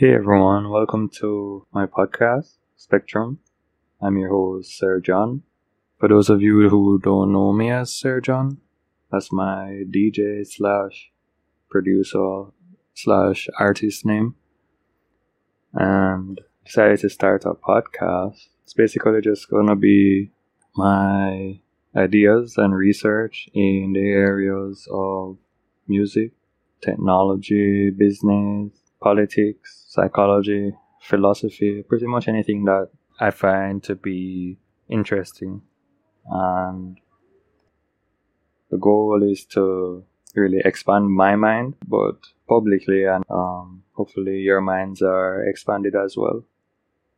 Hey everyone, welcome to my podcast, Spectrum. I'm your host, Sir John. For those of you who don't know me as Sir John, that's my DJ slash producer slash artist name. And decided to start a podcast. It's basically just gonna be my ideas and research in the areas of music, technology, business, politics, psychology, philosophy, pretty much anything that I find to be interesting. And the goal is to really expand my mind, but publicly, and um, hopefully your minds are expanded as well.